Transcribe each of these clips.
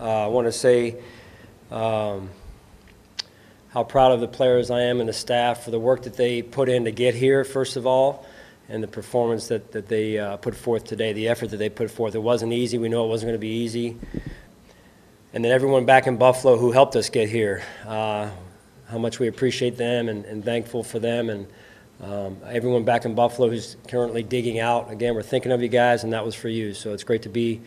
Uh, I want to say um, how proud of the players I am and the staff for the work that they put in to get here, first of all, and the performance that, that they uh, put forth today, the effort that they put forth. It wasn't easy. We know it wasn't going to be easy. And then everyone back in Buffalo who helped us get here, uh, how much we appreciate them and, and thankful for them. And um, everyone back in Buffalo who's currently digging out, again, we're thinking of you guys, and that was for you. So it's great to be,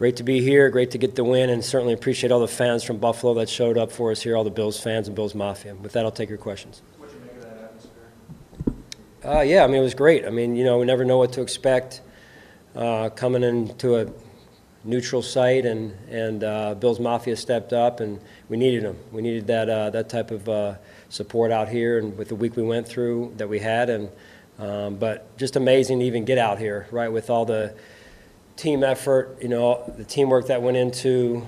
great to be here, great to get the win, and certainly appreciate all the fans from Buffalo that showed up for us here, all the Bills fans and Bills Mafia. With that, I'll take your questions. What'd you make of that atmosphere? Uh, yeah, I mean, it was great. I mean, you know, we never know what to expect uh, coming into a neutral site, and and uh, Bills Mafia stepped up, and we needed them. We needed that uh, that type of uh, support out here, and with the week we went through that we had, and um, but just amazing to even get out here, right, with all the team effort, you know, the teamwork that went into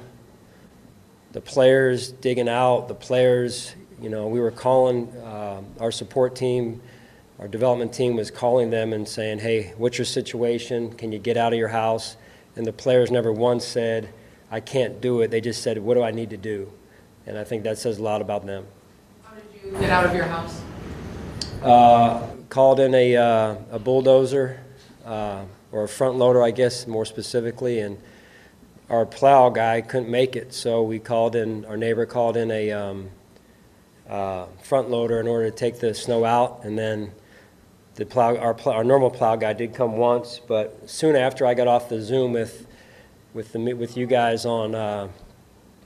the players digging out, the players, you know, we were calling uh, our support team, our development team was calling them and saying, hey, what's your situation? Can you get out of your house? And the players never once said, I can't do it. They just said, what do I need to do? And I think that says a lot about them. How did you get out of your house? Uh, called in a, uh, a bulldozer, uh, or a front loader, I guess, more specifically, and our plow guy couldn't make it, so we called in, our neighbor called in a um, uh, front loader in order to take the snow out, and then the plow, our, our normal plow guy did come once, but soon after I got off the Zoom with, with, the, with you guys on, uh,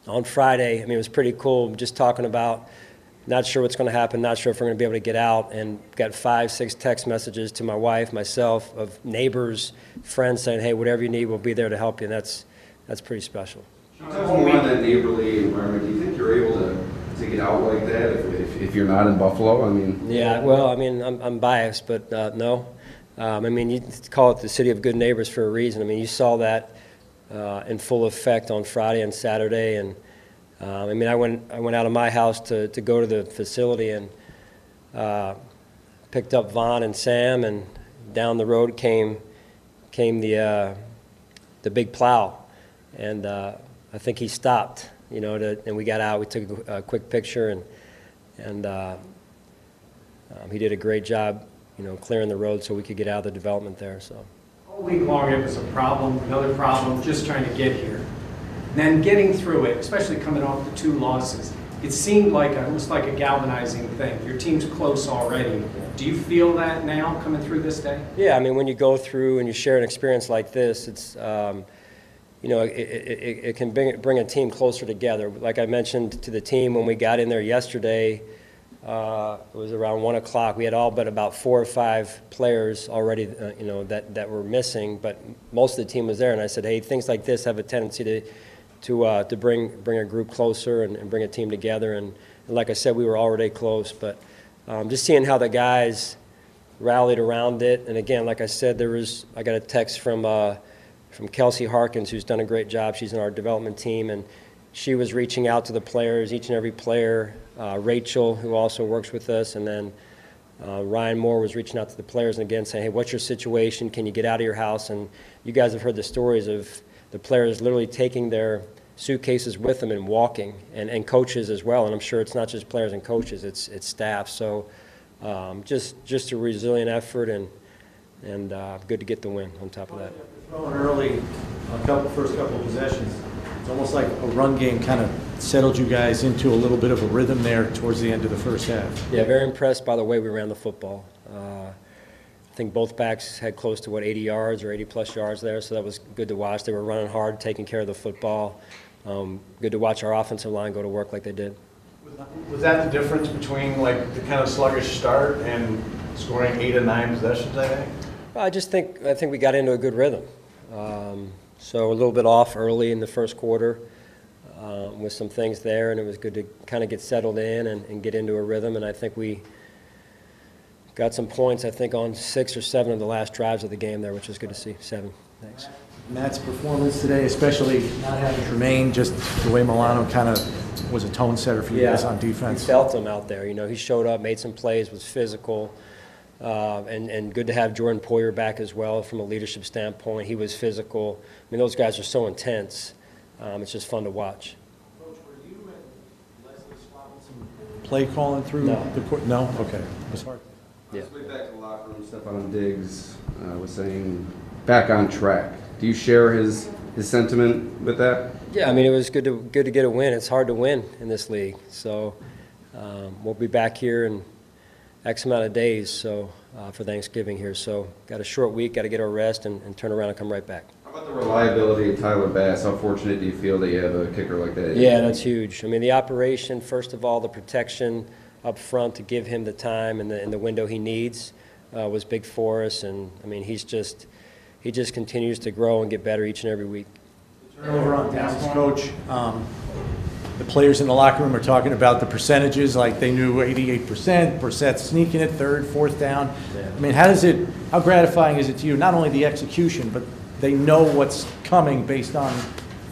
on Friday, I mean, it was pretty cool, just talking about not sure what's going to happen, not sure if we're going to be able to get out, and got five, six text messages to my wife, myself, of neighbors, friends saying, hey, whatever you need, we'll be there to help you, and that's, that's pretty special. Can you touch more on that neighborly environment? Do you think you're able to, to get out like that if, if, if you're not in Buffalo? I mean, Yeah, well, I mean, I'm, I'm biased, but uh, no. Um, I mean, you call it the city of good neighbors for a reason. I mean, you saw that uh, in full effect on Friday and Saturday, and um, I mean, I went I went out of my house to, to go to the facility and uh, picked up Vaughn and Sam, and down the road came came the uh, the big plow, and uh, I think he stopped. You know, to, and we got out. We took a, a quick picture, and and uh, um, he did a great job. You know, clearing the road so we could get out of the development there. So. All week long, it was a problem, another problem, just trying to get here. Then getting through it, especially coming off the two losses, it seemed like almost like a galvanizing thing. Your team's close already. Do you feel that now coming through this day? Yeah, I mean, when you go through and you share an experience like this, it's, um, you know, it, it, it can bring, bring a team closer together. Like I mentioned to the team when we got in there yesterday, uh, it was around one o'clock. We had all but about four or five players already, uh, you know, that, that were missing, but most of the team was there. And I said, hey, things like this have a tendency to, to, uh, to bring, bring a group closer and, and bring a team together. And, and, like I said, we were already close, but um, just seeing how the guys rallied around it. And again, like I said, there was I got a text from uh, from Kelsey Harkins, who's done a great job. She's in our development team, and she was reaching out to the players, each and every player. Uh, Rachel, who also works with us, and then uh, Ryan Moore was reaching out to the players and again saying, "Hey, what's your situation? Can you get out of your house?" And you guys have heard the stories of the players literally taking their suitcases with them and walking, and, and coaches as well. And I'm sure it's not just players and coaches; it's it's staff. So um, just just a resilient effort, and and uh, good to get the win on top of that. Throwing early, a couple first couple of possessions, it's almost like a run game kind of settled you guys into a little bit of a rhythm there towards the end of the first half. Yeah, very impressed by the way we ran the football. Uh, think both backs had close to what 80 yards or 80 plus yards there, so that was good to watch. They were running hard, taking care of the football. Um, good to watch our offensive line go to work like they did. Was that the difference between like the kind of sluggish start and scoring eight or nine possessions? I think. I just think I think we got into a good rhythm. Um, so a little bit off early in the first quarter. uh, with some things there, and it was good to kind of get settled in and, and get into a rhythm. And I think we got some points, I think, on six or seven of the last drives of the game there, which was good to see. Seven. Thanks. Matt's performance today, especially not having Tremaine, just the way Milano kind of was a tone setter for you guys on defense. You felt him out there. You know, he showed up, made some plays, was physical, uh, and and good to have Jordan Poyer back as well from a leadership standpoint. He was physical. I mean, those guys are so intense. Um, it's just fun to watch. Coach, were you and Leslie swapping some play calling through No. the court? No? Okay. It was hard. Yeah. Let's way back to the locker room. Stefon Diggs uh, was saying back on track. Do you share his his sentiment with that? Yeah, I mean, it was good to good to get a win. It's hard to win in this league, so um, we'll be back here in X amount of days. So uh, for Thanksgiving here, so got a short week, got to get our rest and, and turn around and come right back. How about the reliability of Tyler Bass? How fortunate do you feel that you have a kicker like that? Yeah, that's huge. I mean, the operation, first of all, the protection up front to give him the time and the, and the window he needs uh, was big for us. And I mean, he's just he just continues to grow and get better each and every week. Turnover on downs, coach. Um, The players in the locker room are talking about the percentages, like they knew 88%, Brissett sneaking it third, fourth down. I mean, how does it, how gratifying is it to you, not only the execution, but they know what's coming based on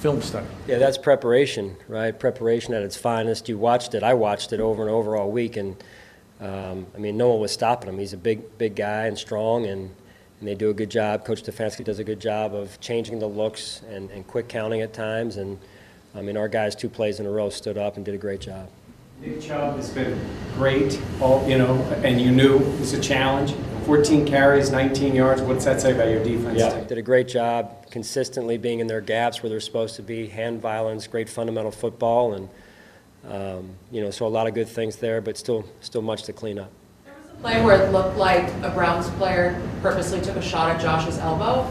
film study? Yeah, that's preparation, right? Preparation at its finest. You watched it. I watched it over and over all week, and um, I mean, no one was stopping him. He's a big, big guy and strong, and, and they do a good job. Coach Stefanski does a good job of changing the looks and, and quick counting at times. And I mean, our guys two plays in a row stood up and did a great job. Nick Chubb has been great, all, you know, and you knew it was a challenge. 14 carries, 19 yards. What's that say about your defense? Yeah, Tim? did a great job consistently being in their gaps where they're supposed to be. Hand violence, great fundamental football, and um, you know, so a lot of good things there, but still, still much to clean up. There was a play where it looked like a Browns player purposely took a shot at Josh's elbow.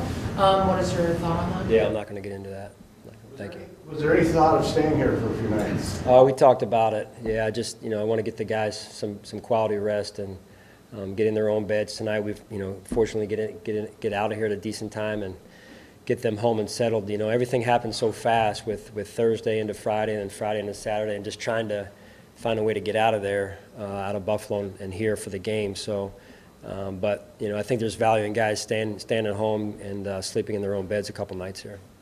Um, what is your thought on that? Yeah, I'm not going to get into that. Thank you. Was there any thought of staying here for a few nights? Uh, we talked about it. Yeah, I just you know I want to get the guys some some quality rest and um, get in their own beds tonight. We've you know fortunately get in, get in, get out of here at a decent time and get them home and settled. You know everything happened so fast with with Thursday into Friday and then Friday into Saturday and just trying to find a way to get out of there uh, out of Buffalo and, and here for the game. So. Um, but you know, I think there's value in guys staying staying at home and uh, sleeping in their own beds a couple nights here.